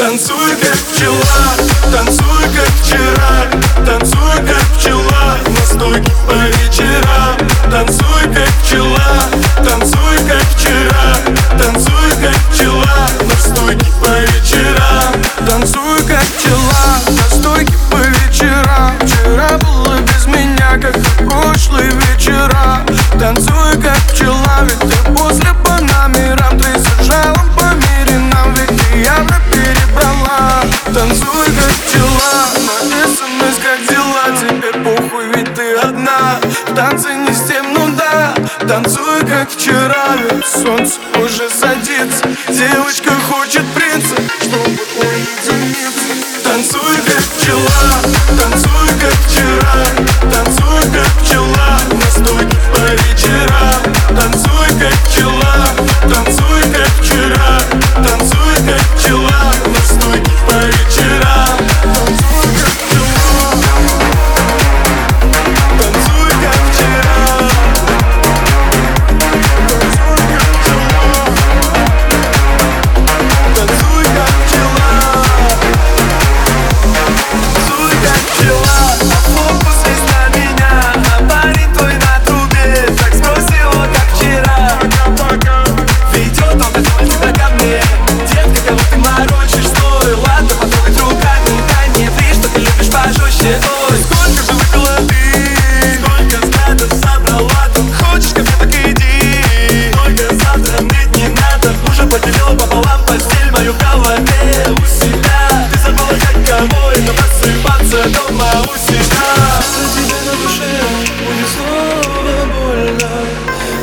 Танцуй как пчела, танцуй как вчера, танцуй. Танцуй как тела На смс как дела? Теперь похуй, ведь ты одна. В танце не с тем, ну да. Танцуй как вчера. Ведь солнце уже садится. Девочка хочет принца Чтобы уединиться Танцуй как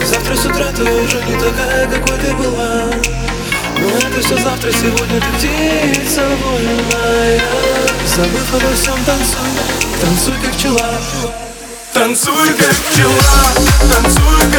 Завтра с утра ты уже не такая, какой ты была. Ну, а Но это все завтра, сегодня ты птица вольная. Забыв обо всем, танцуй, танцуй как пчела. Танцуй как пчела, танцуй как